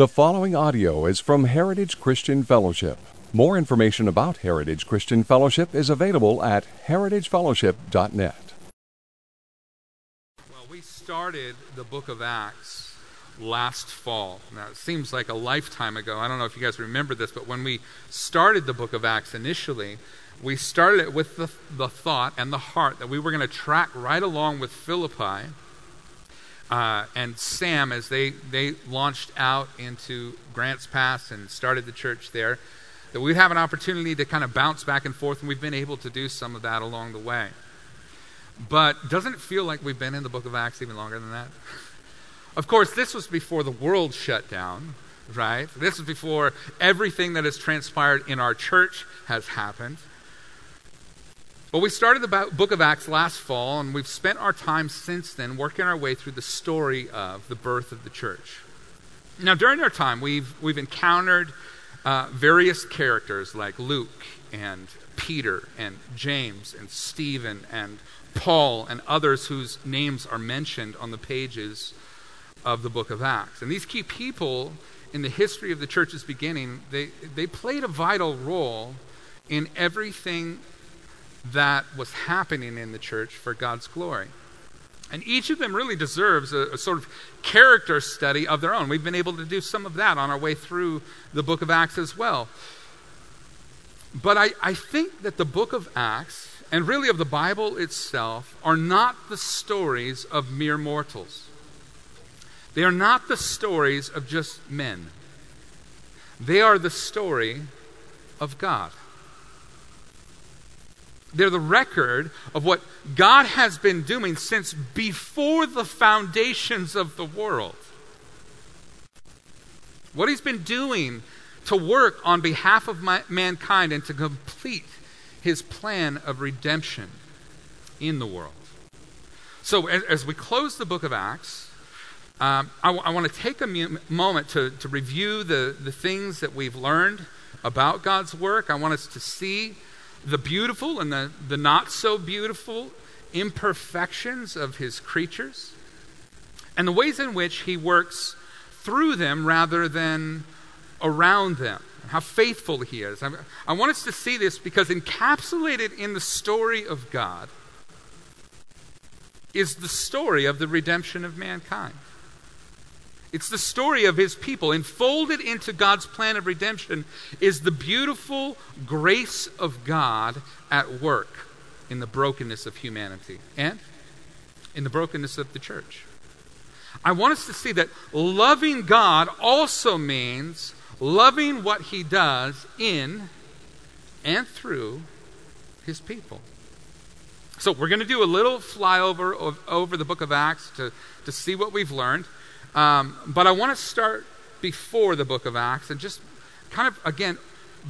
The following audio is from Heritage Christian Fellowship. More information about Heritage Christian Fellowship is available at heritagefellowship.net. Well, we started the book of Acts last fall. Now, it seems like a lifetime ago. I don't know if you guys remember this, but when we started the book of Acts initially, we started it with the, the thought and the heart that we were going to track right along with Philippi uh, and Sam as they, they launched out into Grants Pass and started the church there, that we'd have an opportunity to kind of bounce back and forth, and we've been able to do some of that along the way. But doesn't it feel like we've been in the book of Acts even longer than that? of course, this was before the world shut down, right? This was before everything that has transpired in our church has happened. Well, we started the book of Acts last fall, and we've spent our time since then working our way through the story of the birth of the church. Now, during our time, we've, we've encountered uh, various characters like Luke and Peter and James and Stephen and Paul and others whose names are mentioned on the pages of the book of Acts. And these key people in the history of the church's beginning, they, they played a vital role in everything that was happening in the church for God's glory. And each of them really deserves a, a, sort of character study of their own. We've been able to do some of that on our way through the book of Acts as well. But I, I think that the book of Acts, and really of the Bible itself, are not the stories of mere mortals. They are not the stories of just men. They are the story of God. They're the record of what God has been doing since before the foundations of the world. What He's been doing to work on behalf of my, mankind and to complete His plan of redemption in the world. So, as, as we close the book of Acts, um, I, w- I want to take a moment to, to review the, the things that we've learned about God's work. I want us to see the beautiful and the, the not so beautiful imperfections of his creatures and the ways in which he works through them rather than around them. How faithful he is. I, I want us to see this because encapsulated in the story of God is the story of the redemption of mankind. It's the story of his people. Enfolded into God's plan of redemption is the beautiful grace of God at work in the brokenness of humanity and in the brokenness of the church. I want us to see that loving God also means loving what he does in and through his people. So we're going to do a little flyover of, over the book of Acts to, to see what we've learned. Um, but I want to start before the book of Acts and just kind of, again,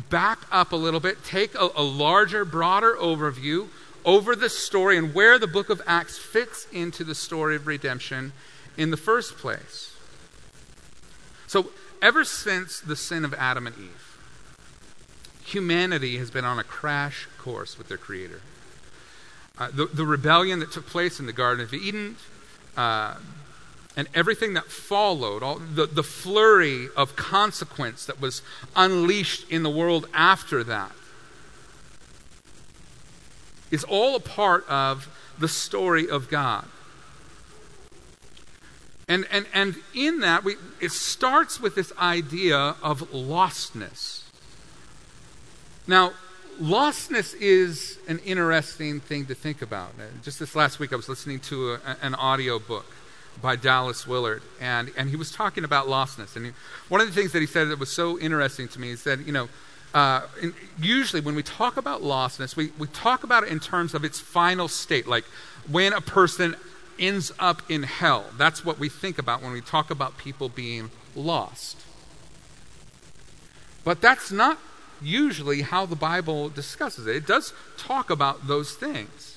back up a little bit, take a, a larger, broader overview over the story and where the book of Acts fits into the story of redemption in the first place. So, ever since the sin of Adam and Eve, humanity has been on a crash course with their Creator. Uh, the, the rebellion that took place in the Garden of Eden, uh, and everything that followed, all the, the flurry of consequence that was unleashed in the world after that, is all a part of the story of God. And, and, and in that, we, it starts with this idea of lostness. Now, lostness is an interesting thing to think about. Just this last week, I was listening to a, an audio book by Dallas Willard, and, and he was talking about lostness. And he, one of the things that he said that was so interesting to me, is that, you know, uh, usually when we talk about lostness, we, we talk about it in terms of its final state, like when a person ends up in hell. That's what we think about when we talk about people being lost. But that's not usually how the Bible discusses it. It does talk about those things.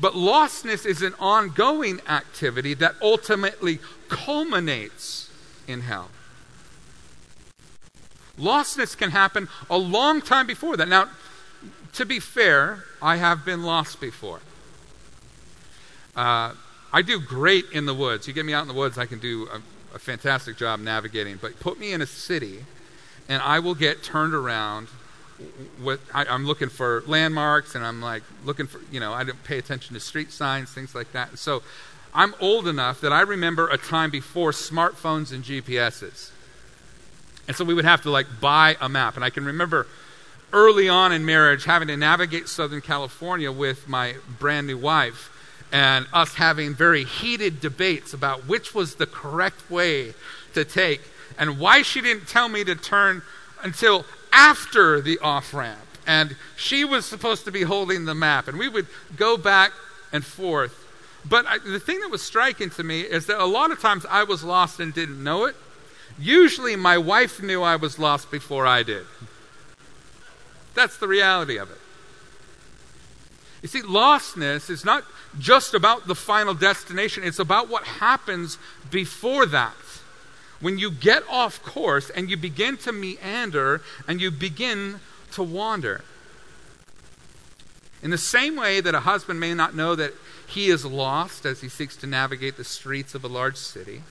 But lostness is an ongoing activity that ultimately culminates in hell. Lostness can happen a long time before that. Now, to be fair, I have been lost before. Uh, I do great in the woods. You get me out in the woods, I can do uh, a fantastic job navigating, but put me in a city and I will get turned around. With, I, I'm looking for landmarks and I'm like looking for, you know, I didn't pay attention to street signs, things like that. So I'm old enough that I remember a time before smartphones and GPSs. And so we would have to like buy a map. And I can remember early on in marriage having to navigate Southern California with my brand new wife and us having very heated debates about which was the correct way to take and why she didn't tell me to turn until after the off ramp. And she was supposed to be holding the map. And we would go back and forth. But I, the thing that was striking to me is that a lot of times I was lost and didn't know it. Usually my wife knew I was lost before I did. That's the reality of it. You see, lostness is not just about the final destination, it's about what happens before that. When you get off course and you begin to meander and you begin to wander. In the same way that a husband may not know that he is lost as he seeks to navigate the streets of a large city,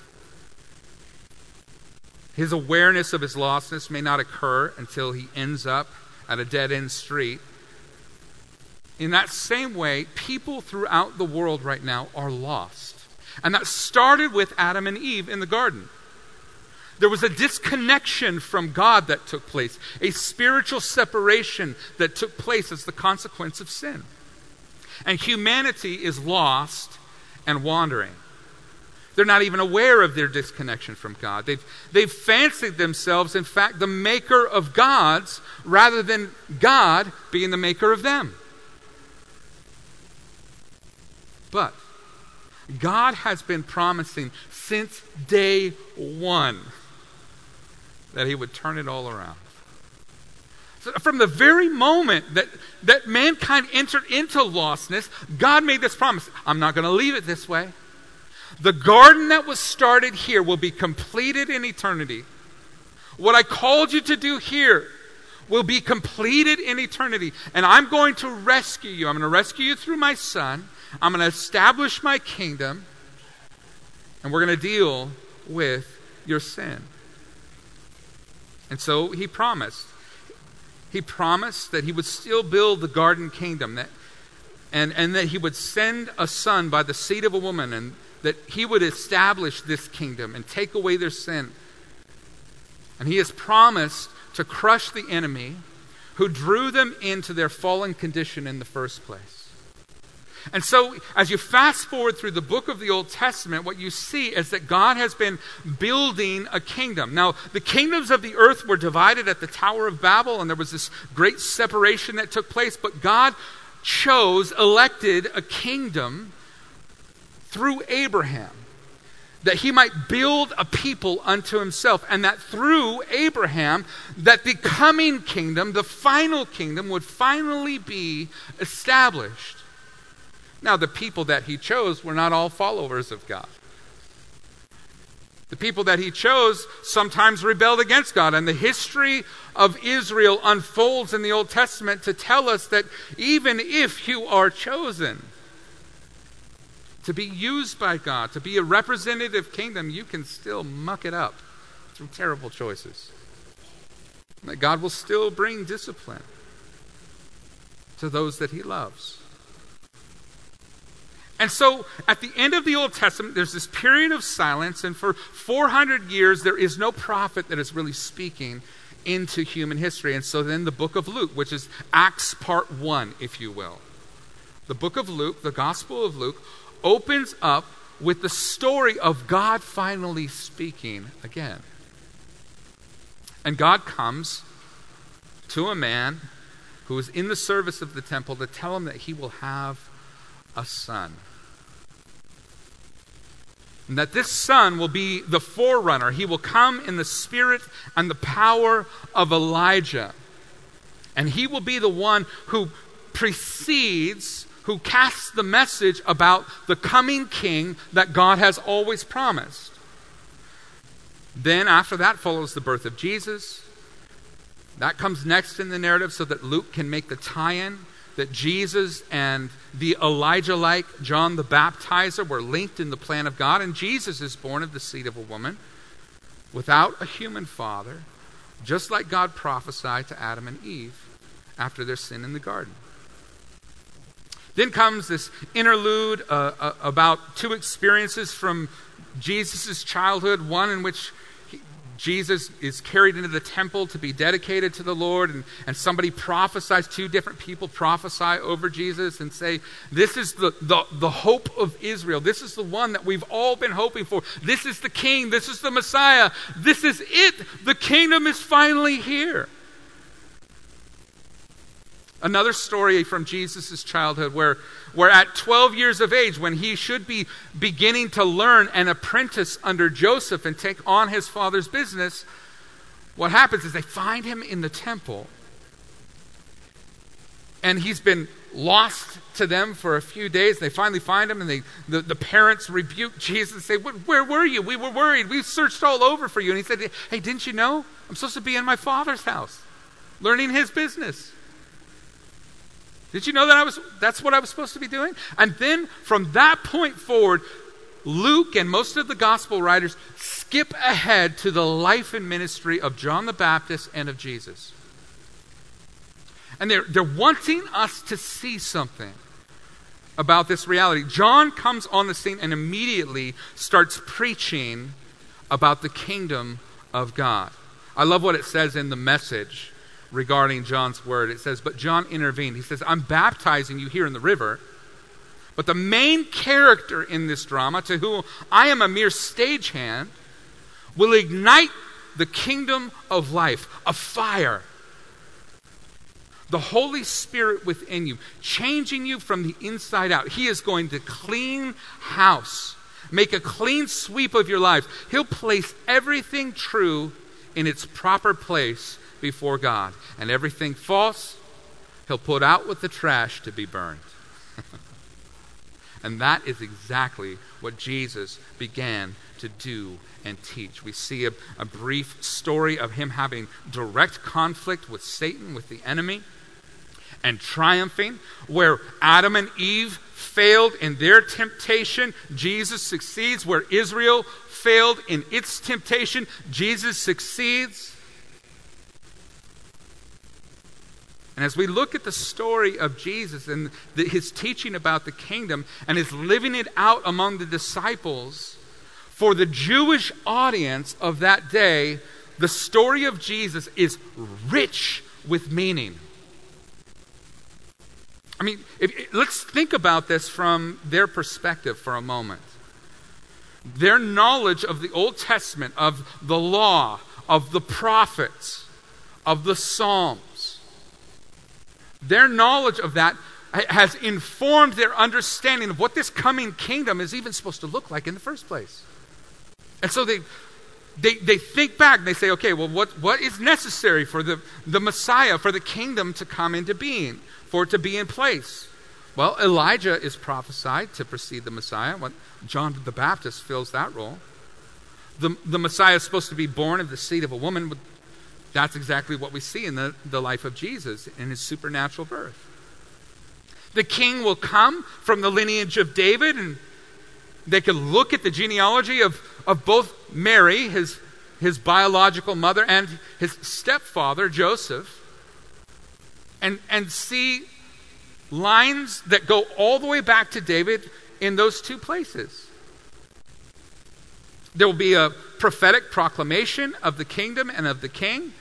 his awareness of his lostness may not occur until he ends up at a dead end street. In that same way, people throughout the world right now are lost. And that started with Adam and Eve in the garden. There was a disconnection from God that took place, a spiritual separation that took place as the consequence of sin. And humanity is lost and wandering. They're not even aware of their disconnection from God. They've, they've fancied themselves, in fact, the maker of gods rather than God being the maker of them. But God has been promising since day one that He would turn it all around. So from the very moment that, that mankind entered into lostness, God made this promise I'm not going to leave it this way. The garden that was started here will be completed in eternity. What I called you to do here will be completed in eternity. And I'm going to rescue you. I'm going to rescue you through my son. I'm going to establish my kingdom. And we're going to deal with your sin. And so he promised. He promised that he would still build the garden kingdom that, and, and that he would send a son by the seed of a woman and that he would establish this kingdom and take away their sin. And he has promised to crush the enemy who drew them into their fallen condition in the first place. And so, as you fast forward through the book of the Old Testament, what you see is that God has been building a kingdom. Now, the kingdoms of the earth were divided at the Tower of Babel, and there was this great separation that took place, but God chose, elected a kingdom through Abraham that he might build a people unto himself and that through Abraham that the coming kingdom the final kingdom would finally be established now the people that he chose were not all followers of God the people that he chose sometimes rebelled against God and the history of Israel unfolds in the Old Testament to tell us that even if you are chosen to be used by God, to be a representative kingdom, you can still muck it up through terrible choices. That God will still bring discipline to those that He loves. And so, at the end of the Old Testament, there's this period of silence, and for 400 years, there is no prophet that is really speaking into human history. And so, then the book of Luke, which is Acts part one, if you will. The book of Luke, the Gospel of Luke, opens up with the story of God finally speaking again. And God comes to a man who is in the service of the temple to tell him that he will have a son. And that this son will be the forerunner. He will come in the spirit and the power of Elijah. And he will be the one who precedes who casts the message about the coming king that God has always promised. Then, after that, follows the birth of Jesus. That comes next in the narrative so that Luke can make the tie in that Jesus and the Elijah like John the Baptizer were linked in the plan of God, and Jesus is born of the seed of a woman without a human father, just like God prophesied to Adam and Eve after their sin in the garden. Then comes this interlude uh, uh, about two experiences from Jesus' childhood one in which Jesus is carried into the temple to be dedicated to the Lord, and, and somebody prophesies, two different people prophesy over Jesus and say, This is the, the, the hope of Israel. This is the one that we've all been hoping for. This is the king. This is the Messiah. This is it. The kingdom is finally here. Another story from Jesus' childhood where, where at 12 years of age, when he should be beginning to learn and apprentice under Joseph and take on his father's business, what happens is they find him in the temple. And he's been lost to them for a few days. They finally find him, and they, the, the parents rebuke Jesus and say, Where were you? We were worried. We searched all over for you. And he said, Hey, didn't you know? I'm supposed to be in my father's house, learning his business. Did you know that I was that's what I was supposed to be doing? And then from that point forward, Luke and most of the gospel writers skip ahead to the life and ministry of John the Baptist and of Jesus. And they're, they're wanting us to see something about this reality. John comes on the scene and immediately starts preaching about the kingdom of God. I love what it says in the message regarding John's word. It says, But John intervened. He says, I'm baptizing you here in the river. But the main character in this drama, to whom I am a mere stagehand, will ignite the kingdom of life, a fire. The Holy Spirit within you, changing you from the inside out. He is going to clean house, make a clean sweep of your life. He'll place everything true in its proper place before God. And everything false, he'll put out with the trash to be burned. and that is exactly what Jesus began to do and teach. We see a, a brief story of him having direct conflict with Satan, with the enemy, and triumphing, where Adam and Eve failed in their temptation, Jesus succeeds. Where Israel failed in its temptation, Jesus succeeds. And as we look at the story of Jesus and the, his teaching about the kingdom and his living it out among the disciples, for the Jewish audience of that day, the story of Jesus is rich with meaning. I mean, if, let's think about this from their perspective for a moment. Their knowledge of the Old Testament, of the law, of the prophets, of the Psalms, their knowledge of that has informed their understanding of what this coming kingdom is even supposed to look like in the first place. And so they, they, they think back and they say, okay, well, what, what is necessary for the, the Messiah, for the kingdom to come into being, for it to be in place? Well, Elijah is prophesied to precede the Messiah. John the Baptist fills that role. The, the Messiah is supposed to be born of the seed of a woman that's exactly what we see in the, the life of Jesus in his supernatural birth. The king will come from the lineage of David, and they can look at the genealogy of, of both Mary, his, his biological mother, and his stepfather, Joseph, and, and see lines that go all the way back to David in those two places. There will be a prophetic proclamation of the kingdom and of the king.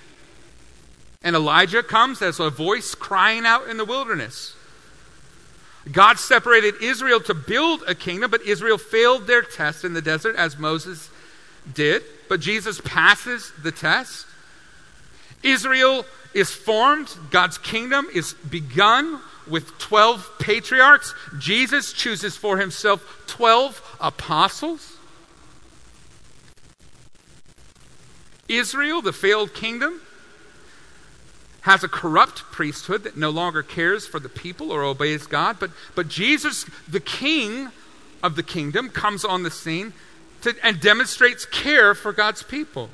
And Elijah comes as a voice crying out in the wilderness. God separated Israel to build a kingdom, but Israel failed their test in the desert as Moses did. But Jesus passes the test. Israel is formed, God's kingdom is begun with 12 patriarchs. Jesus chooses for himself 12 apostles. Israel, the failed kingdom, has a corrupt priesthood that no longer cares for the people or obeys God. But, but Jesus, the king of the kingdom, comes on the scene to, and demonstrates care for God's people.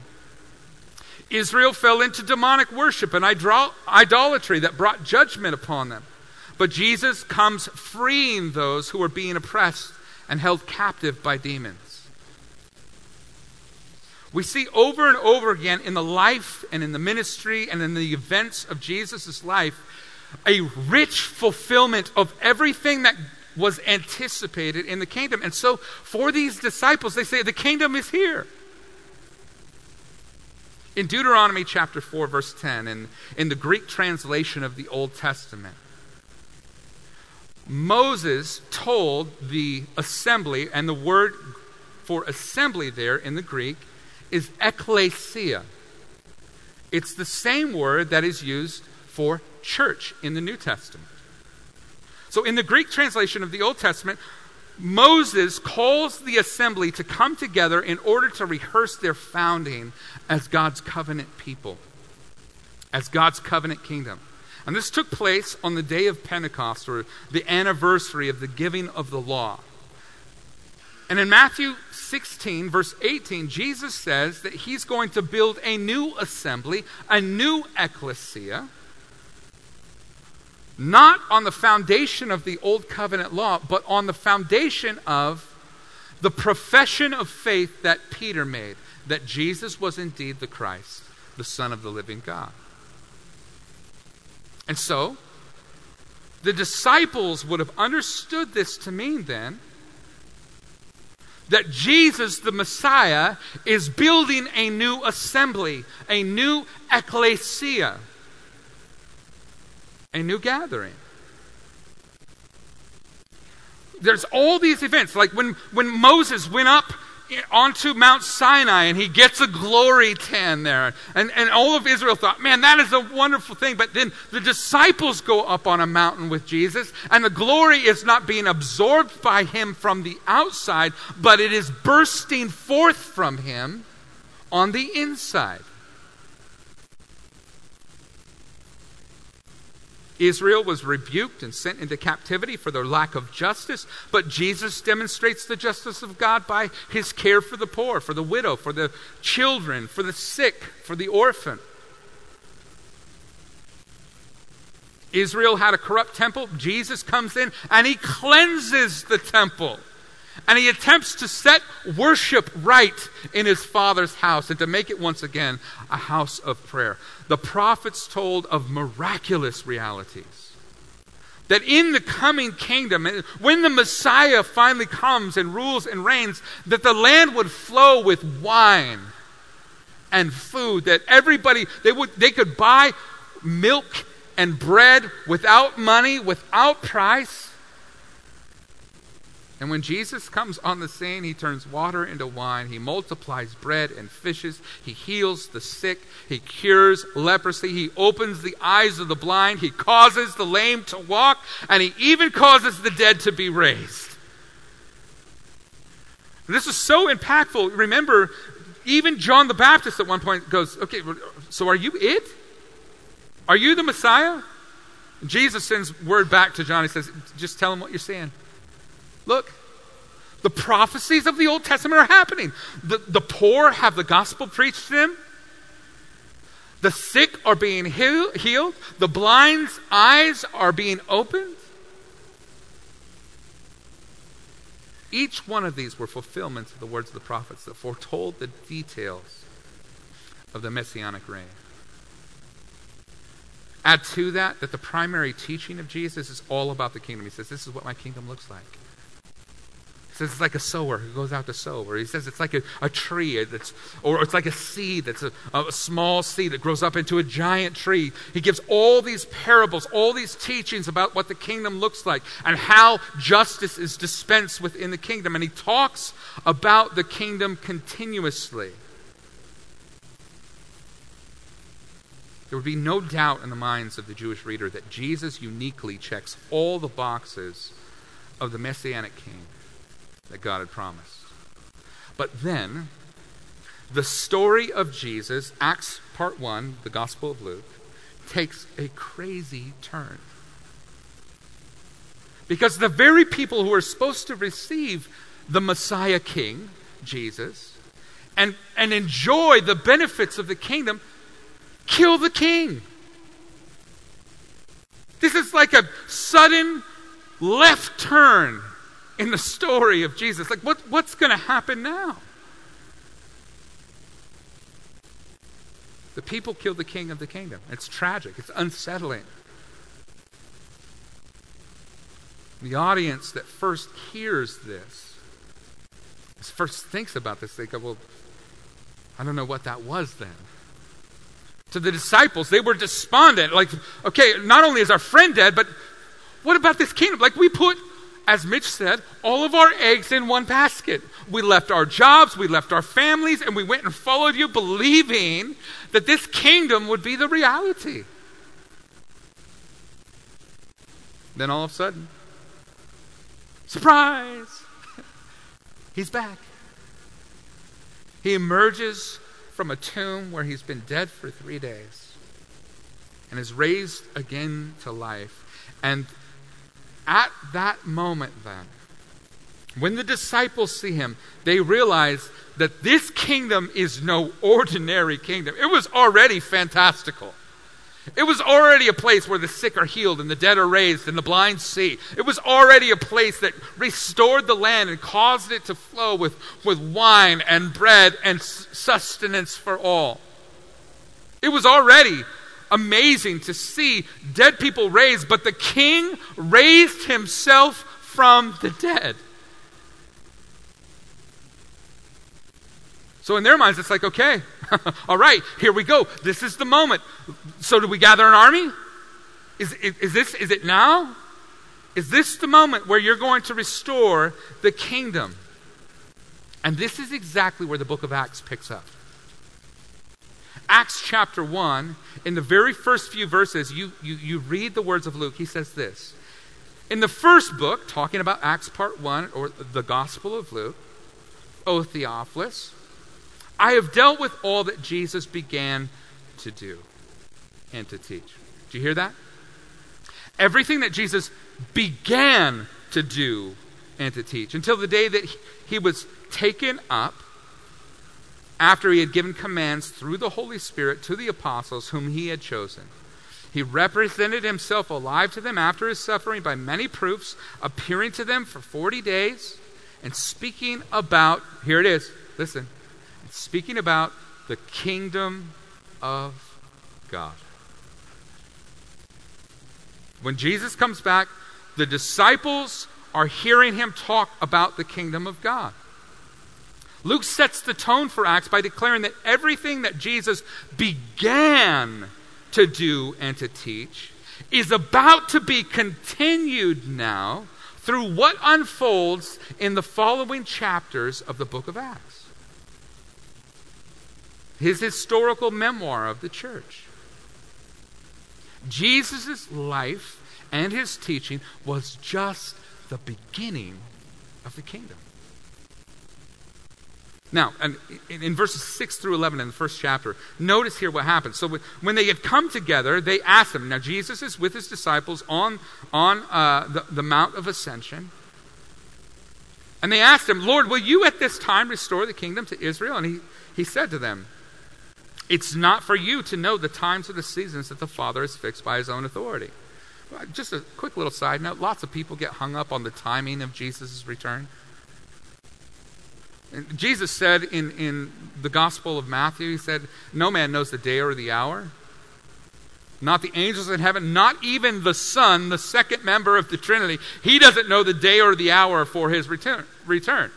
Israel fell into demonic worship and idolatry that brought judgment upon them. But Jesus comes freeing those who are being oppressed and held captive by demons. We see over and over again in the life and in the ministry and in the events of Jesus' life a rich fulfillment of everything that was anticipated in the kingdom. And so for these disciples, they say, The kingdom is here. In Deuteronomy chapter 4, verse 10, and in the Greek translation of the Old Testament, Moses told the assembly, and the word for assembly there in the Greek is ekklesia. It's the same word that is used for church in the New Testament. So, in the Greek translation of the Old Testament, Moses calls the assembly to come together in order to rehearse their founding as God's covenant people, as God's covenant kingdom. And this took place on the day of Pentecost, or the anniversary of the giving of the law. And in Matthew 16, verse 18, Jesus says that he's going to build a new assembly, a new ecclesia not on the foundation of the old covenant law, but on the foundation of the profession of faith that Peter made that Jesus was indeed the Christ, the Son of the living God. And so, the disciples would have understood this to mean then that Jesus, the Messiah, is building a new assembly, a new ecclesia a new gathering. There's all these events, like when, when Moses went up onto Mount Sinai and he gets a glory tan there. And, and all of Israel thought, man, that is a wonderful thing. But then the disciples go up on a mountain with Jesus, and the glory is not being absorbed by him from the outside, but it is bursting forth from him on the inside. Israel was rebuked and sent into captivity for their lack of justice, but Jesus demonstrates the justice of God by his care for the poor, for the widow, for the children, for the sick, for the orphan. Israel had a corrupt temple. Jesus comes in and he cleanses the temple. And he attempts to set worship right in his father's house and to make it once again a house of prayer. The prophets told of miraculous realities. That in the coming kingdom, when the Messiah finally comes and rules and reigns, that the land would flow with wine and food, that everybody, they, would, they could buy milk and bread without money, without price and when Jesus comes on the scene, he turns water into wine. He multiplies bread and fishes. He heals the sick. He cures leprosy. He opens the eyes of the blind. He causes the lame to walk. And he even causes the dead to be raised. And this is so impactful. Remember, even John the Baptist at one point goes, Okay, so are you it? Are you the Messiah? And Jesus sends word back to John. He says, Just tell him what you're saying. Look, the prophecies of the Old Testament are happening. The, the poor have the gospel preached to them. The sick are being heal, healed. The blind's eyes are being opened. Each one of these were fulfillments of the words of the prophets that foretold the details of the messianic reign. Add to that that the primary teaching of Jesus is all about the kingdom. He says, This is what my kingdom looks like. He says it's like a sower who goes out to sow, or he says it's like a, a tree that's, or it's like a seed that's a, a small seed that grows up into a giant tree. He gives all these parables, all these teachings about what the kingdom looks like and how justice is dispensed within the kingdom. And he talks about the kingdom continuously. There would be no doubt in the minds of the Jewish reader that Jesus uniquely checks all the boxes of the Messianic king that God had promised. But then, the story of Jesus, Acts part 1, the Gospel of Luke, takes a crazy turn. Because the very people who are supposed to receive the Messiah King, Jesus, and, and enjoy the benefits of the kingdom, kill the king. This is like a sudden left turn in the story of Jesus. Like, what, what's going to happen now? The people killed the king of the kingdom. It's tragic, it's unsettling. The audience that first hears this, first thinks about this, they go, Well, I don't know what that was then. To the disciples, they were despondent. Like, okay, not only is our friend dead, but what about this kingdom? Like, we put, as Mitch said, all of our eggs in one basket. We left our jobs, we left our families, and we went and followed you, believing that this kingdom would be the reality. Then all of a sudden, surprise! He's back. He emerges from a tomb where he's been dead for three days and is raised again to life. And at that moment, then, when the disciples see him, they realize that this kingdom is no ordinary kingdom. It was already fantastical. It was already a place where the sick are healed and the dead are raised and the blind see. It was already a place that restored the land and caused it to flow with, with wine and bread and sustenance for all. It was already amazing to see dead people raised, but the king raised himself from the dead. So in their minds, it's like, okay, all right, here we go. This is the moment. So do we gather an army? Is, is, is, this, is it now? Is this the moment where you're going to restore the kingdom? And this is exactly where the book of Acts picks up. Acts chapter 1, in the very first few verses, you, you, you read the words of Luke. He says this. In the first book, talking about Acts part 1, or the Gospel of Luke, O Theophilus, I have dealt with all that Jesus began to do and to teach. Do you hear that? Everything that Jesus began to do and to teach until the day that he was taken up after he had given commands through the Holy Spirit to the apostles whom he had chosen. He represented himself alive to them after his suffering by many proofs, appearing to them for 40 days and speaking about, here it is, listen, speaking about the kingdom of God. When Jesus comes back, the disciples are hearing him talk about the kingdom of God. Luke sets the tone for Acts by declaring that everything that Jesus began to do and to teach is about to be continued now through what unfolds in the following chapters of the book of Acts his historical memoir of the church. Jesus' life and his teaching was just the beginning of the kingdom. Now, in verses 6 through 11 in the first chapter, notice here what happens. So when they had come together, they asked him. Now, Jesus is with his disciples on, on uh, the, the Mount of Ascension. And they asked him, Lord, will you at this time restore the kingdom to Israel? And he, he said to them, it's not for you to know the times or the seasons that the Father has fixed by his own authority. Just a quick little side note lots of people get hung up on the timing of Jesus' return. Jesus said in, in the Gospel of Matthew, He said, No man knows the day or the hour. Not the angels in heaven, not even the Son, the second member of the Trinity. He doesn't know the day or the hour for his return. return.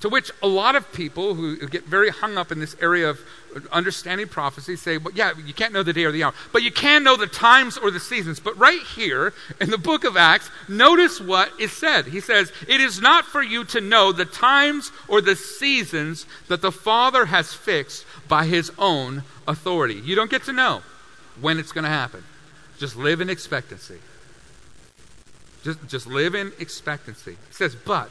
To which a lot of people who get very hung up in this area of understanding prophecy say, well, yeah, you can't know the day or the hour, but you can know the times or the seasons. But right here in the book of Acts, notice what is said. He says, It is not for you to know the times or the seasons that the Father has fixed by his own authority. You don't get to know when it's going to happen. Just live in expectancy. Just, just live in expectancy. He says, But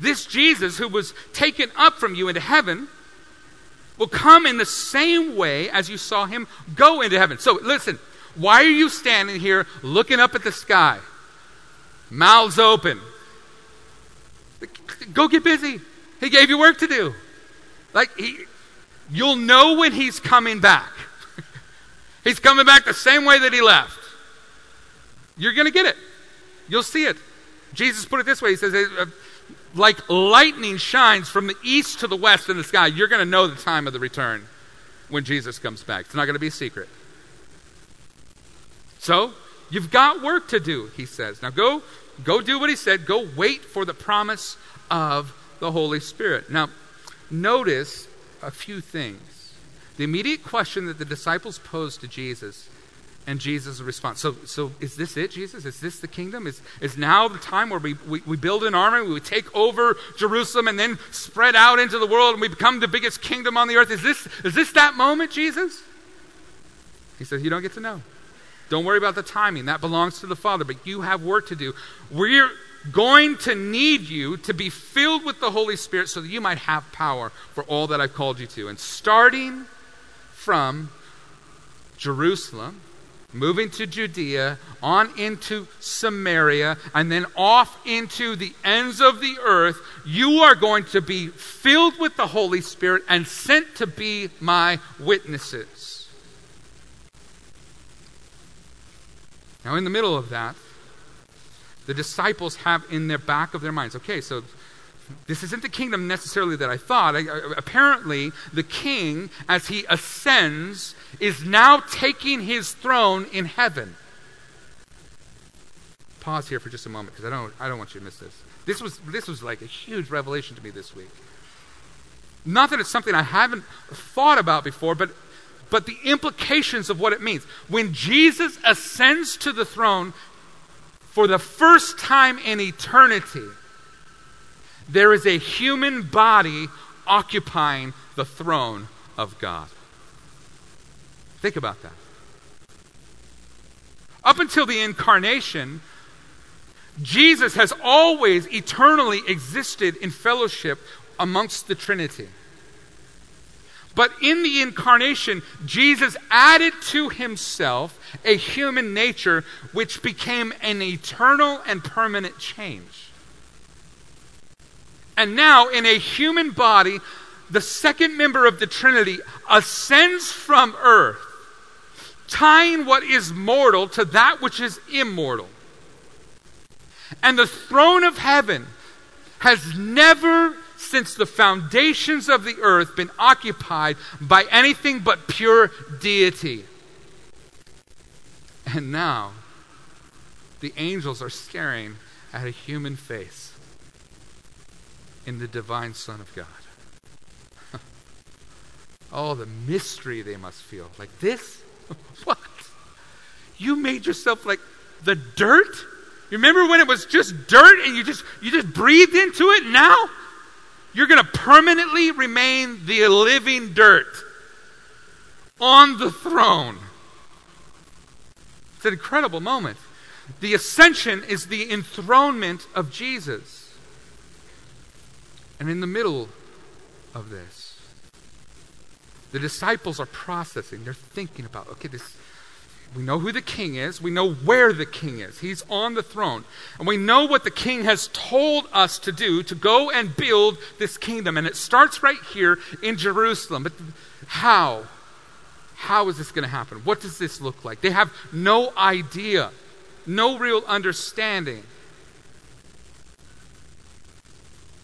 This Jesus, who was taken up from you into heaven, will come in the same way as you saw him go into heaven. So listen, why are you standing here looking up at the sky? Mouths open. Go get busy. He gave you work to do. Like, he, you'll know when he's coming back. he's coming back the same way that he left. You're going to get it. You'll see it. Jesus put it this way He says, like lightning shines from the east to the west in the sky, you're going to know the time of the return when Jesus comes back. It's not going to be a secret. So, you've got work to do, he says. Now go go do what he said. Go wait for the promise of the Holy Spirit. Now, notice a few things. The immediate question that the disciples posed to Jesus and Jesus' response. So, so is this it, Jesus? Is this the kingdom? Is, is now the time where we, we, we build an army, we take over Jerusalem, and then spread out into the world, and we become the biggest kingdom on the earth? Is this, is this that moment, Jesus? He says, You don't get to know. Don't worry about the timing. That belongs to the Father, but you have work to do. We're going to need you to be filled with the Holy Spirit so that you might have power for all that I've called you to. And starting from Jerusalem, moving to Judea, on into Samaria, and then off into the ends of the earth, you are going to be filled with the Holy Spirit and sent to be my witnesses. Now, in the middle of that, the disciples have in their back of their minds okay, so this isn't the kingdom necessarily that I thought. I, I, apparently, the king, as he ascends, is now taking his throne in heaven. Pause here for just a moment because I don't, I don't want you to miss this. This was, this was like a huge revelation to me this week. Not that it's something I haven't thought about before, but, but the implications of what it means. When Jesus ascends to the throne for the first time in eternity, there is a human body occupying the throne of God. Think about that. Up until the incarnation, Jesus has always eternally existed in fellowship amongst the Trinity. But in the incarnation, Jesus added to himself a human nature which became an eternal and permanent change. And now, in a human body, the second member of the Trinity ascends from earth, tying what is mortal to that which is immortal. And the throne of heaven has never, since the foundations of the earth, been occupied by anything but pure deity. And now, the angels are staring at a human face in the divine Son of God. oh, the mystery they must feel. Like this? what? You made yourself like the dirt? You remember when it was just dirt and you just you just breathed into it? Now you're going to permanently remain the living dirt on the throne. It's an incredible moment. The ascension is the enthronement of Jesus. And in the middle of this, the disciples are processing. They're thinking about, okay, this we know who the king is. We know where the king is. He's on the throne. And we know what the king has told us to do to go and build this kingdom. And it starts right here in Jerusalem. But how? How is this going to happen? What does this look like? They have no idea, no real understanding.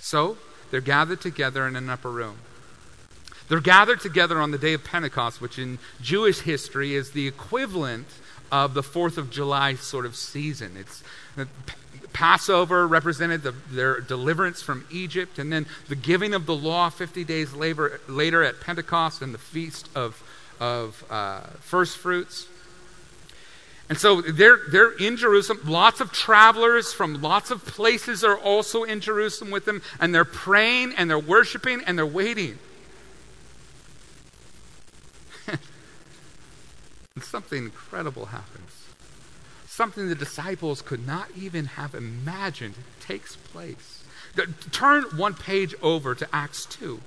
So, they're gathered together in an upper room. They're gathered together on the day of Pentecost, which in Jewish history is the equivalent of the 4th of July sort of season. It's Passover represented the, their deliverance from Egypt, and then the giving of the law 50 days later, later at Pentecost and the feast of, of uh, first fruits. And so they're, they're in Jerusalem. Lots of travelers from lots of places are also in Jerusalem with them, and they're praying and they're worshiping and they're waiting. And something incredible happens. Something the disciples could not even have imagined takes place. Turn one page over to Acts 2.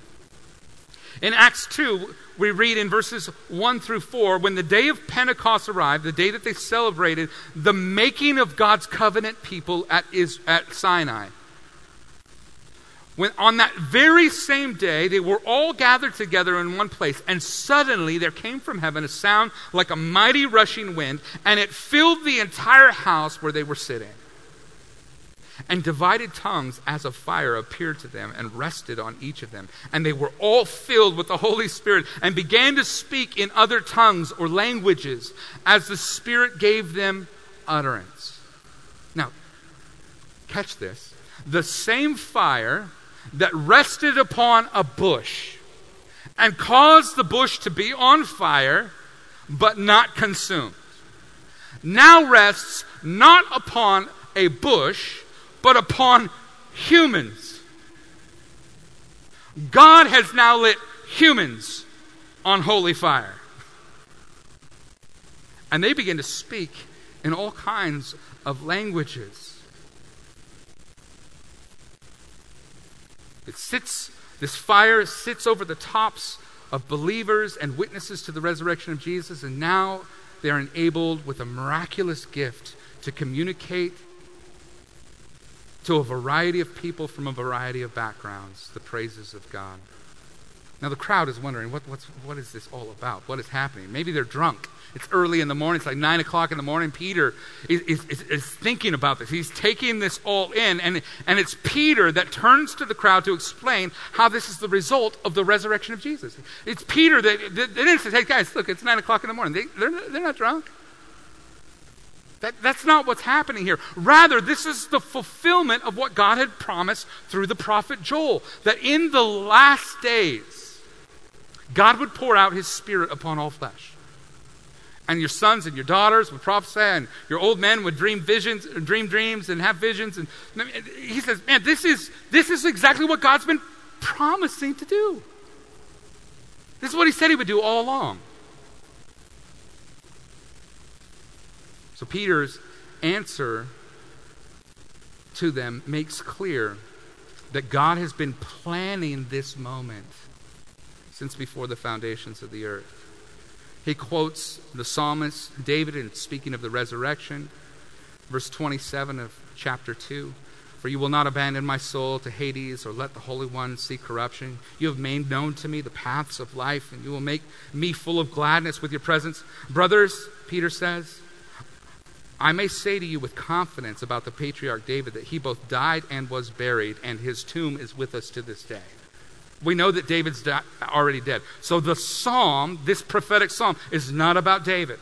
In Acts 2, we read in verses 1 through 4 when the day of Pentecost arrived, the day that they celebrated the making of God's covenant people at, Is- at Sinai. When on that very same day, they were all gathered together in one place, and suddenly there came from heaven a sound like a mighty rushing wind, and it filled the entire house where they were sitting. And divided tongues as of fire appeared to them and rested on each of them. And they were all filled with the Holy Spirit and began to speak in other tongues or languages as the Spirit gave them utterance. Now, catch this. The same fire that rested upon a bush and caused the bush to be on fire but not consumed. Now rests not upon a bush but upon humans. God has now lit humans on holy fire. And they begin to speak in all kinds of languages It sits, this fire sits over the tops of believers and witnesses to the resurrection of Jesus, and now they are enabled with a miraculous gift to communicate to a variety of people from a variety of backgrounds the praises of God. Now, the crowd is wondering, what, what's, what is this all about? What is happening? Maybe they're drunk. It's early in the morning. It's like 9 o'clock in the morning. Peter is, is, is, thinking about this. He's taking this all in. And, and it's Peter that turns to the crowd to explain how this is the result of the resurrection of Jesus. It's Peter that, that they didn't say, hey, guys, look, it's 9 o'clock in the morning. They, they're, they're not drunk. That, that's not what's happening here. Rather, this is the fulfillment of what God had promised through the prophet Joel that in the last days, God would pour out his spirit upon all flesh. And your sons and your daughters would prophesy, and your old men would dream visions, dream dreams, and have visions. And he says, "Man, this is this is exactly what God's been promising to do. This is what He said He would do all along." So Peter's answer to them makes clear that God has been planning this moment since before the foundations of the earth. He quotes the psalmist David in speaking of the resurrection, verse 27 of chapter 2. For you will not abandon my soul to Hades or let the Holy One see corruption. You have made known to me the paths of life, and you will make me full of gladness with your presence. Brothers, Peter says, I may say to you with confidence about the patriarch David that he both died and was buried, and his tomb is with us to this day. We know that David's di- already dead. So the psalm, this prophetic psalm, is not about David.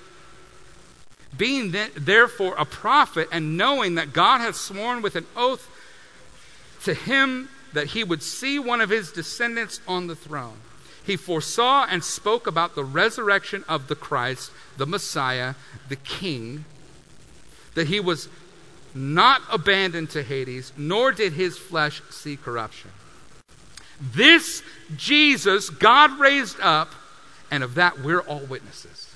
Being therefore a prophet and knowing that God has sworn with an oath to him that he would see one of his descendants on the throne, he foresaw and spoke about the resurrection of the Christ, the Messiah, the King, that he was not abandoned to Hades, nor did his flesh see corruption. This Jesus God raised up, and of that we're all witnesses.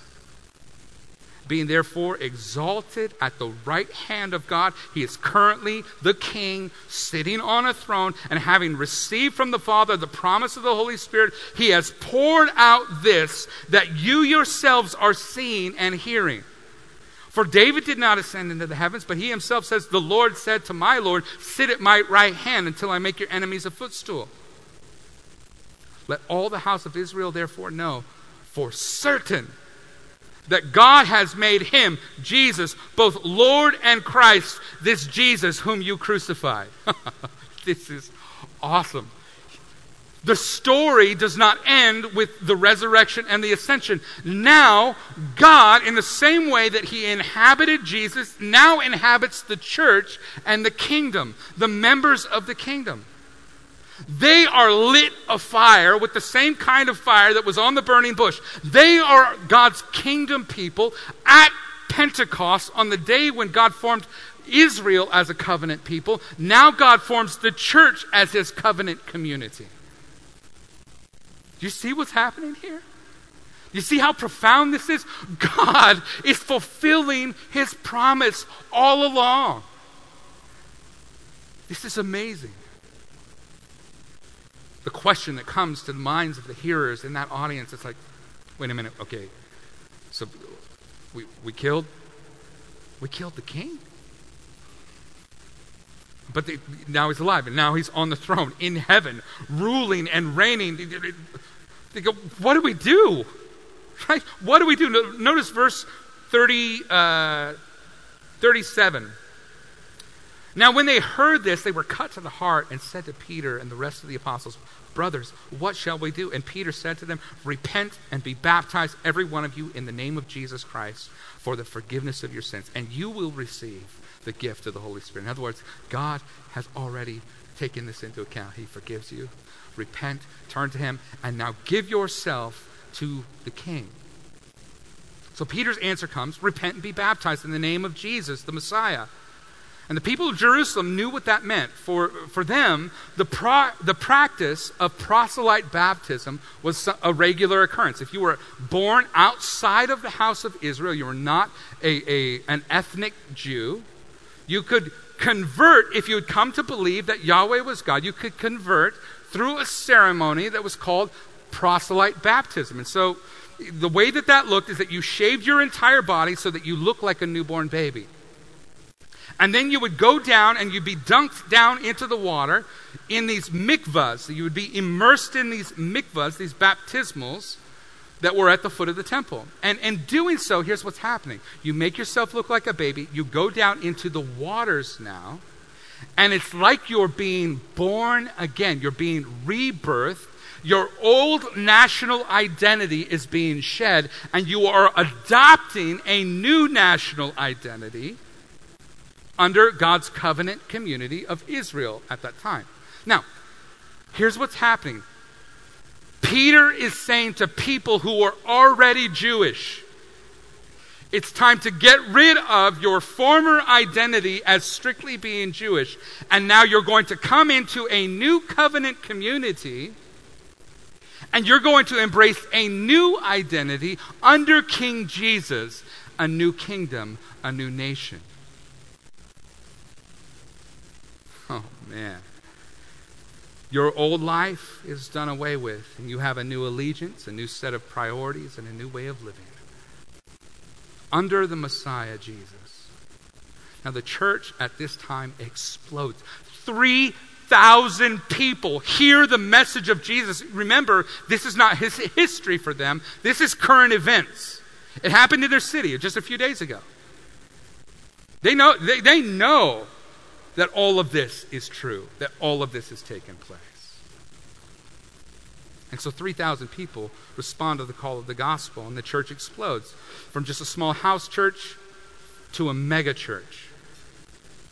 Being therefore exalted at the right hand of God, he is currently the king sitting on a throne, and having received from the Father the promise of the Holy Spirit, he has poured out this that you yourselves are seeing and hearing. For David did not ascend into the heavens, but he himself says, The Lord said to my Lord, Sit at my right hand until I make your enemies a footstool. Let all the house of Israel therefore know for certain that God has made him, Jesus, both Lord and Christ, this Jesus whom you crucified. this is awesome. The story does not end with the resurrection and the ascension. Now, God, in the same way that He inhabited Jesus, now inhabits the church and the kingdom, the members of the kingdom. They are lit afire with the same kind of fire that was on the burning bush. They are God's kingdom people at Pentecost on the day when God formed Israel as a covenant people. Now God forms the church as his covenant community. Do you see what's happening here? You see how profound this is? God is fulfilling his promise all along. This is amazing. The question that comes to the minds of the hearers in that audience is like, wait a minute, okay, so we, we killed we killed the king. But they, now he's alive, and now he's on the throne in heaven, ruling and reigning. They go, what do we do? Right? What do we do? Notice verse 30, uh, 37. Now, when they heard this, they were cut to the heart and said to Peter and the rest of the apostles, Brothers, what shall we do? And Peter said to them, Repent and be baptized, every one of you, in the name of Jesus Christ, for the forgiveness of your sins, and you will receive the gift of the Holy Spirit. In other words, God has already taken this into account. He forgives you. Repent, turn to Him, and now give yourself to the King. So Peter's answer comes repent and be baptized in the name of Jesus, the Messiah. And the people of Jerusalem knew what that meant. For, for them, the, pro, the practice of proselyte baptism was a regular occurrence. If you were born outside of the house of Israel, you were not a, a, an ethnic Jew, you could convert, if you had come to believe that Yahweh was God, you could convert through a ceremony that was called proselyte baptism. And so the way that that looked is that you shaved your entire body so that you look like a newborn baby. And then you would go down and you'd be dunked down into the water in these mikvahs. You would be immersed in these mikvahs, these baptismals that were at the foot of the temple. And in doing so, here's what's happening you make yourself look like a baby, you go down into the waters now, and it's like you're being born again, you're being rebirthed. Your old national identity is being shed, and you are adopting a new national identity under God's covenant community of Israel at that time. Now, here's what's happening Peter is saying to people who are already Jewish, it's time to get rid of your former identity as strictly being Jewish, and now you're going to come into a new covenant community, and you're going to embrace a new identity under King Jesus, a new kingdom, a new nation. Oh, man. Your old life is done away with, and you have a new allegiance, a new set of priorities, and a new way of living. Under the Messiah, Jesus. Now, the church at this time explodes. 3,000 people hear the message of Jesus. Remember, this is not his history for them, this is current events. It happened in their city just a few days ago. They know, they, they know that all of this is true, that all of this has taken place. And so 3,000 people respond to the call of the gospel, and the church explodes from just a small house church to a mega church.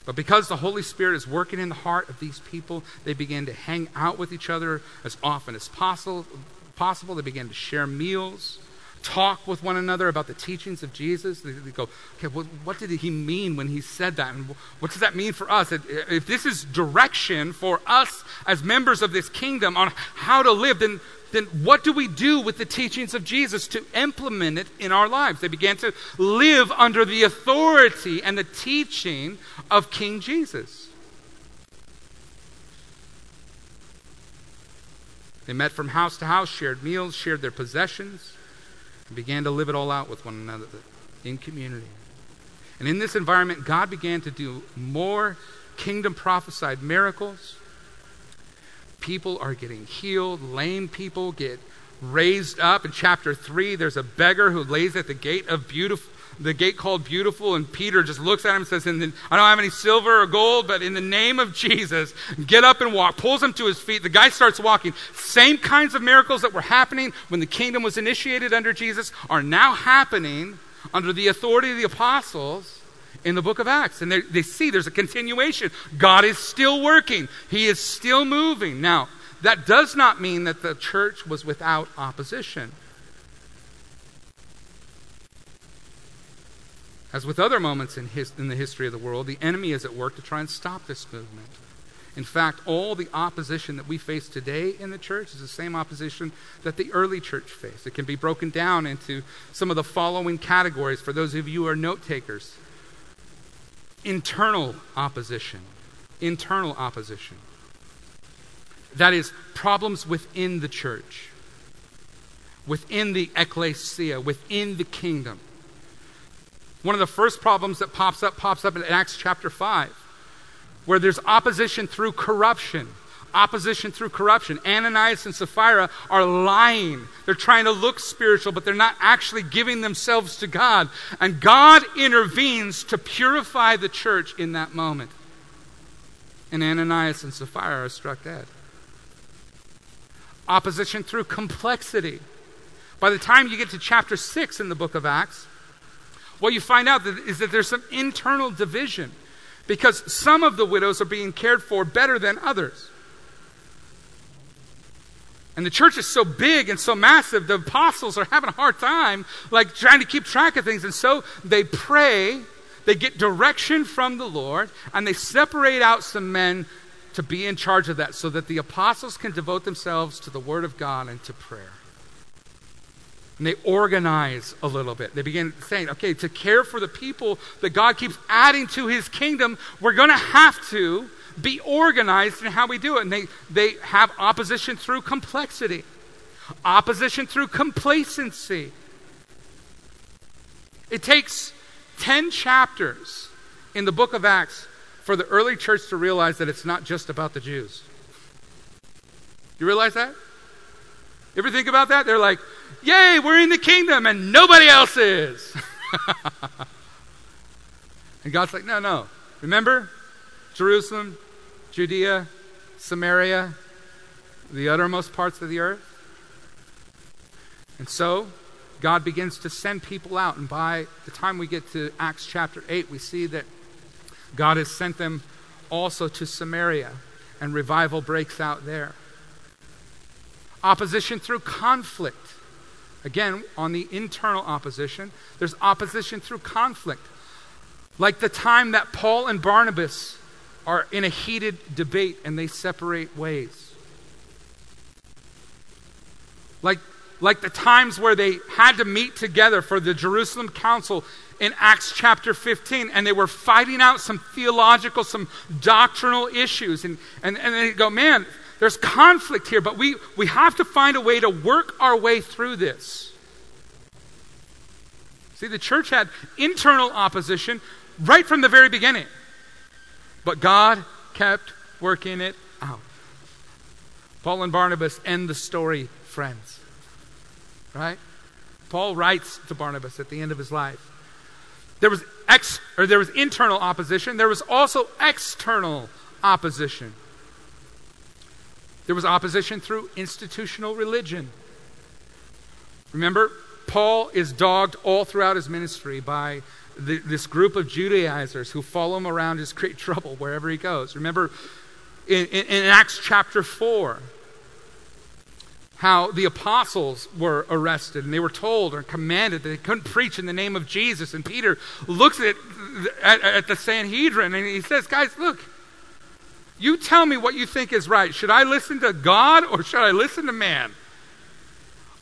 But because the Holy Spirit is working in the heart of these people, they begin to hang out with each other as often as possible. possible. They begin to share meals talk with one another about the teachings of Jesus. They, they go, okay, what, what, did he mean when he said that? And what does that mean for us? If this is direction for us as members of this kingdom on how to live, then, then what do we do with the teachings of Jesus to implement it in our lives? They began to live under the authority and the teaching of King Jesus. They met from house to house, shared meals, shared their possessions and began to live it all out with one another in community. And in this environment, God began to do more kingdom prophesied miracles. People are getting healed, lame people get raised up. In chapter 3, there's a beggar who lays at the gate of beautiful the gate called beautiful, and Peter just looks at him and says, I don't have any silver or gold, but in the name of Jesus, get up and walk. Pulls him to his feet. The guy starts walking. Same kinds of miracles that were happening when the kingdom was initiated under Jesus are now happening under the authority of the apostles in the book of Acts. And they see there's a continuation. God is still working, He is still moving. Now, that does not mean that the church was without opposition. As with other moments in, his, in the history of the world, the enemy is at work to try and stop this movement. In fact, all the opposition that we face today in the church is the same opposition that the early church faced. It can be broken down into some of the following categories for those of you who are note takers internal opposition. Internal opposition. That is, problems within the church, within the ecclesia, within the kingdom. One of the first problems that pops up pops up in Acts chapter 5 where there's opposition through corruption. Opposition through corruption. Ananias and Sapphira are lying. They're trying to look spiritual, but they're not actually giving themselves to God. And God intervenes to purify the church in that moment. And Ananias and Sapphira are struck dead. Opposition through complexity. By the time you get to chapter 6 in the book of Acts, what you find out is that there's some internal division because some of the widows are being cared for better than others. And the church is so big and so massive, the apostles are having a hard time, like trying to keep track of things. And so they pray, they get direction from the Lord, and they separate out some men to be in charge of that so that the apostles can devote themselves to the Word of God and to prayer. And they organize a little bit. They begin saying, okay, to care for the people that God keeps adding to his kingdom, we're going to have to be organized in how we do it. And they, they have opposition through complexity, opposition through complacency. It takes 10 chapters in the book of Acts for the early church to realize that it's not just about the Jews. You realize that? You ever think about that? They're like, Yay, we're in the kingdom and nobody else is. and God's like, No, no. Remember? Jerusalem, Judea, Samaria, the uttermost parts of the earth. And so, God begins to send people out. And by the time we get to Acts chapter 8, we see that God has sent them also to Samaria, and revival breaks out there. Opposition through conflict. Again, on the internal opposition, there's opposition through conflict. Like the time that Paul and Barnabas are in a heated debate and they separate ways. Like, like the times where they had to meet together for the Jerusalem Council in Acts chapter 15, and they were fighting out some theological, some doctrinal issues. And, and, and they go, man, there's conflict here, but we, we have to find a way to work our way through this. See, the church had internal opposition right from the very beginning, but God kept working it out. Paul and Barnabas end the story friends. Right? Paul writes to Barnabas at the end of his life. There was ex or there was internal opposition, there was also external opposition. There was opposition through institutional religion. Remember, Paul is dogged all throughout his ministry by the, this group of Judaizers who follow him around, just create trouble wherever he goes. Remember in, in, in Acts chapter 4, how the apostles were arrested and they were told or commanded that they couldn't preach in the name of Jesus. And Peter looks at, at, at the Sanhedrin and he says, Guys, look, you tell me what you think is right. Should I listen to God or should I listen to man?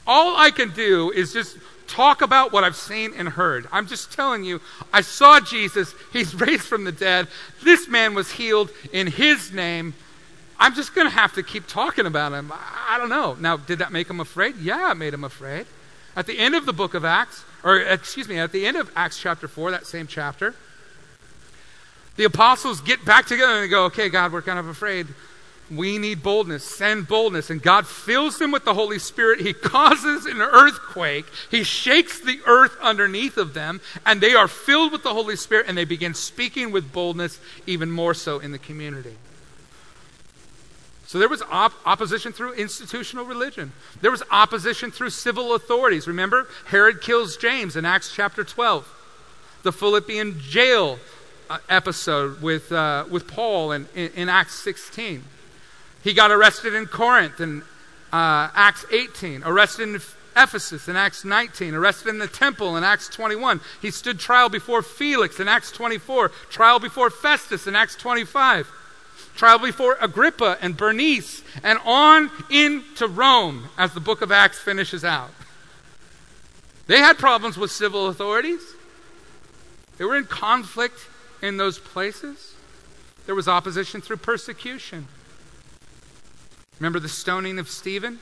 All I can do is just talk about what I've seen and heard. I'm just telling you, I saw Jesus. He's raised from the dead. This man was healed in his name. I'm just going to have to keep talking about him. I don't know. Now, did that make him afraid? Yeah, it made him afraid. At the end of the book of Acts, or excuse me, at the end of Acts chapter 4, that same chapter, the apostles get back together and they go, okay, God, we're kind of afraid. We need boldness. Send boldness. And God fills them with the Holy Spirit. He causes an earthquake. He shakes the earth underneath of them, and they are filled with the Holy Spirit, and they begin speaking with boldness even more so in the community. So there was op- opposition through institutional religion. There was opposition through civil authorities. Remember, Herod kills James in Acts chapter 12. The Philippian jail episode with, uh, with Paul in, in, in, Acts 16. He got arrested in Corinth in uh, Acts 18, arrested in Ephesus in Acts 19, arrested in the temple in Acts 21. He stood trial before Felix in Acts 24, trial before Festus in Acts 25. trial before Agrippa and Bernice, and on into Rome as the book of Acts finishes out. They had problems with civil authorities. They were in conflict in those places. There was opposition through persecution. Remember the stoning of Stephen?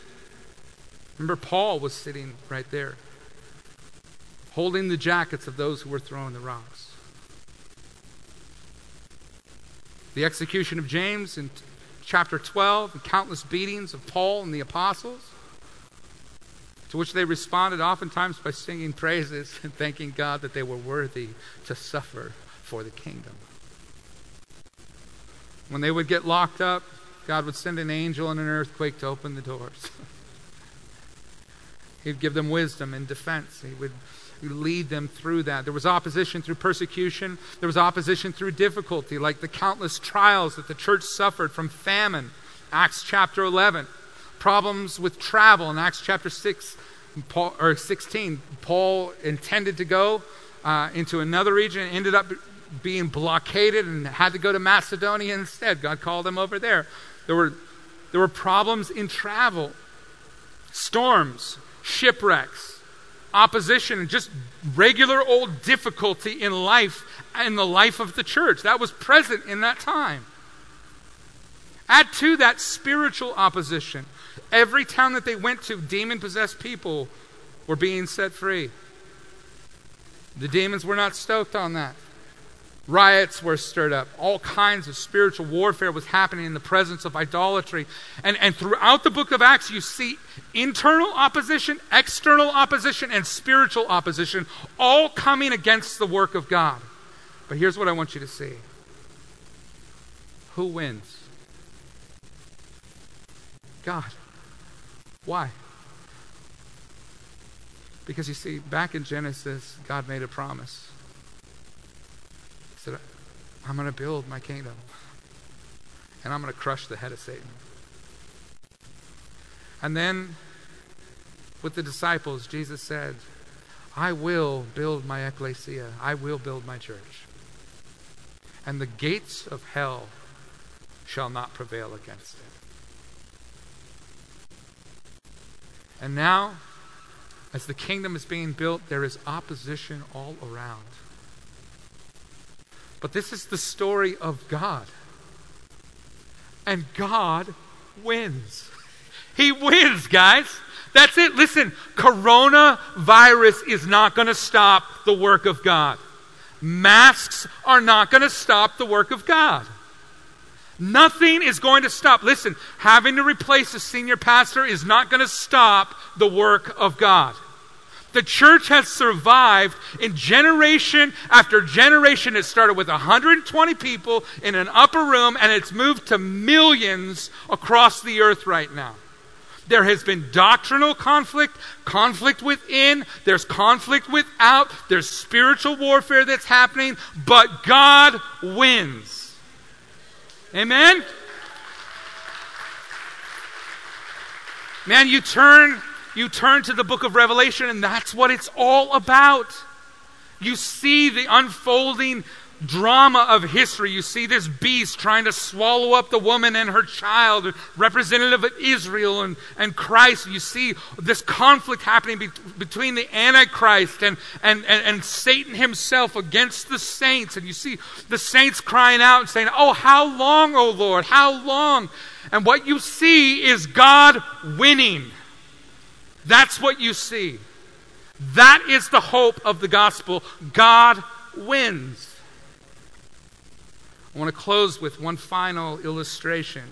Remember, Paul was sitting right there, holding the jackets of those who were throwing the rocks. The execution of James in chapter 12, and countless beatings of Paul and the apostles, to which they responded oftentimes by singing praises and thanking God that they were worthy to suffer for the kingdom. When they would get locked up, God would send an angel and an earthquake to open the doors. He'd give them wisdom and defense. He would lead them through that. There was opposition through persecution, there was opposition through difficulty, like the countless trials that the church suffered from famine, Acts chapter 11. Problems with travel in Acts chapter 6 Paul, or 16. Paul intended to go uh, into another region, and ended up being blockaded and had to go to Macedonia instead. God called them over there. There were, there were problems in travel, storms, shipwrecks, opposition, and just regular old difficulty in life, in the life of the church. That was present in that time. Add to that spiritual opposition. Every town that they went to, demon possessed people were being set free. The demons were not stoked on that. Riots were stirred up. All kinds of spiritual warfare was happening in the presence of idolatry. And, and throughout the book of Acts, you see internal opposition, external opposition, and spiritual opposition all coming against the work of God. But here's what I want you to see who wins? God. Why? Because you see, back in Genesis, God made a promise I'm going to build my kingdom. And I'm going to crush the head of Satan. And then with the disciples, Jesus said, I will build my ecclesia. I will build my church. And the gates of hell shall not prevail against it. And now, as the kingdom is being built, there is opposition all around. But this is the story of God. And God wins. He wins, guys. That's it. Listen, coronavirus is not going to stop the work of God. Masks are not going to stop the work of God. Nothing is going to stop. Listen, having to replace a senior pastor is not going to stop the work of God. The church has survived in generation after generation. It started with 120 people in an upper room, and it's moved to millions across the earth right now. There has been doctrinal conflict, conflict within, there's conflict without, there's spiritual warfare that's happening, but God wins. Amen? Man, you turn you turn to the book of Revelation, and that's what it's all about. You see the unfolding drama of history. You see this beast trying to swallow up the woman and her child, representative of Israel and, and Christ. You see this conflict happening be- between the Antichrist and, and, and, and Satan himself against the saints. And you see the saints crying out and saying, Oh, how long, O Lord? How long? And what you see is God winning. That's what you see. That is the hope of the gospel. God wins. I want to close with one final illustration.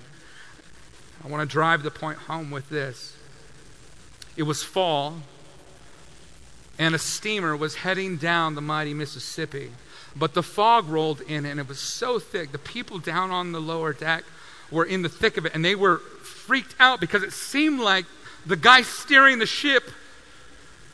I want to drive the point home with this. It was fall, and a steamer was heading down the mighty Mississippi. But the fog rolled in, and it was so thick. The people down on the lower deck were in the thick of it, and they were freaked out because it seemed like the guy steering the ship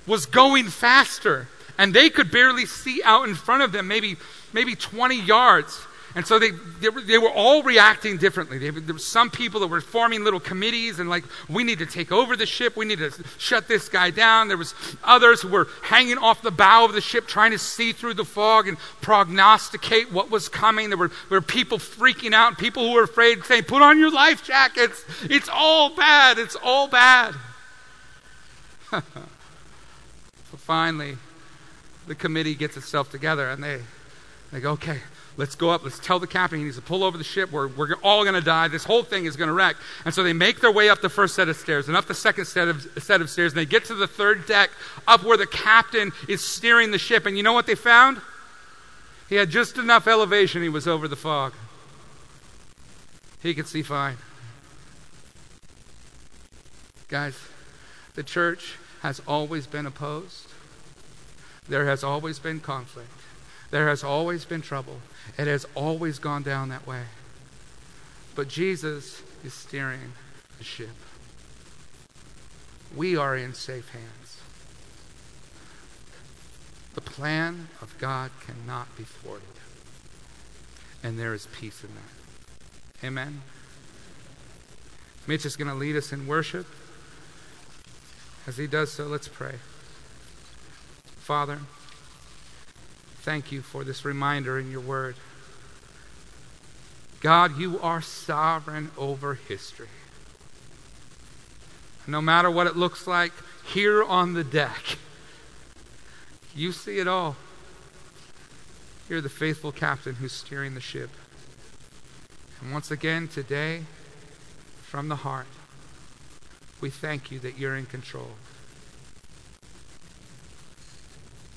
was going faster, and they could barely see out in front of them, maybe, maybe 20 yards. And so they, they, were, they were all reacting differently. They, there were some people that were forming little committees and like, we need to take over the ship. We need to shut this guy down. There was others who were hanging off the bow of the ship trying to see through the fog and prognosticate what was coming. There were, there were people freaking out, people who were afraid saying, put on your life jackets. It's all bad. It's all bad. so finally, the committee gets itself together and they, they go, okay, let's go up. Let's tell the captain he needs to pull over the ship. We're, we're all going to die. This whole thing is going to wreck. And so they make their way up the first set of stairs and up the second set of, set of stairs. And they get to the third deck, up where the captain is steering the ship. And you know what they found? He had just enough elevation. He was over the fog. He could see fine. Guys, the church has always been opposed. There has always been conflict. There has always been trouble. It has always gone down that way. But Jesus is steering the ship. We are in safe hands. The plan of God cannot be thwarted. And there is peace in that. Amen. Mitch is going to lead us in worship. As he does so, let's pray. Father, thank you for this reminder in your word. God, you are sovereign over history. No matter what it looks like here on the deck, you see it all. You're the faithful captain who's steering the ship. And once again, today, from the heart, we thank you that you're in control.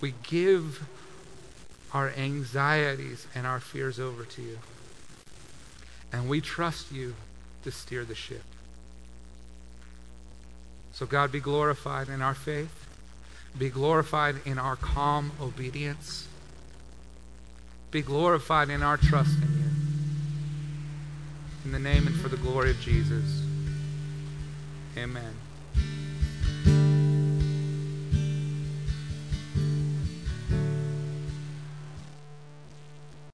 We give our anxieties and our fears over to you. And we trust you to steer the ship. So, God, be glorified in our faith, be glorified in our calm obedience, be glorified in our trust in you. In the name and for the glory of Jesus. Amen.